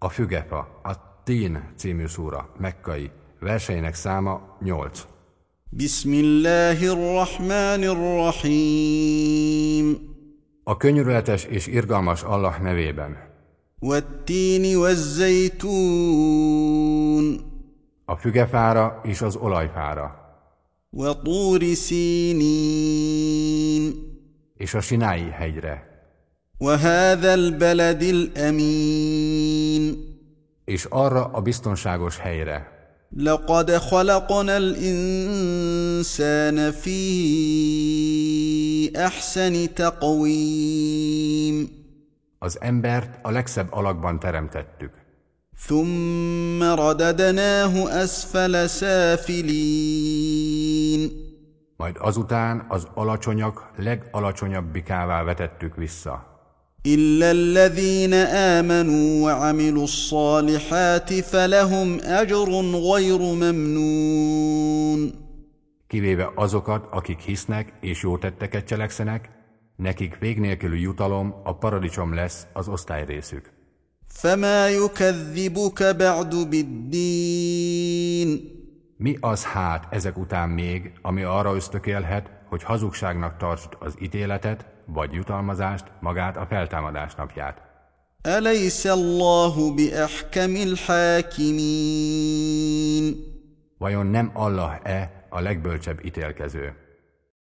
A fügefa, a Tin című szúra, mekkai, verseinek száma 8. Bismillahirrahmanirrahim. A könyörületes és irgalmas Allah nevében. Wattini wazzaytun. A fügefára és az olajfára. Watúri. És a Sinái hegyre. وهذا البلد الأمين és arra a biztonságos helyre. لقد خلقنا الإنسان في أحسن تقويم Az embert a legszebb alakban teremtettük. ثم رددناه أسفل سافلين Majd azután az alacsonyak legalacsonyabbikává vetettük vissza. إلا الذين آمنوا وعملوا الصالحات فلهم أجر غير ممنون Kivéve azokat, akik hisznek és jó tetteket cselekszenek, nekik vég nélkülű jutalom, a paradicsom lesz az osztályrészük. فما يكذبك بعد بالدين Mi az hát ezek után még, ami arra ösztökélhet, hogy hazugságnak tartsd az ítéletet, vagy jutalmazást, magát a feltámadás napját? أليس الله بأحكم الحاكمين Vajon nem Allah-e a legbölcsebb ítélkező?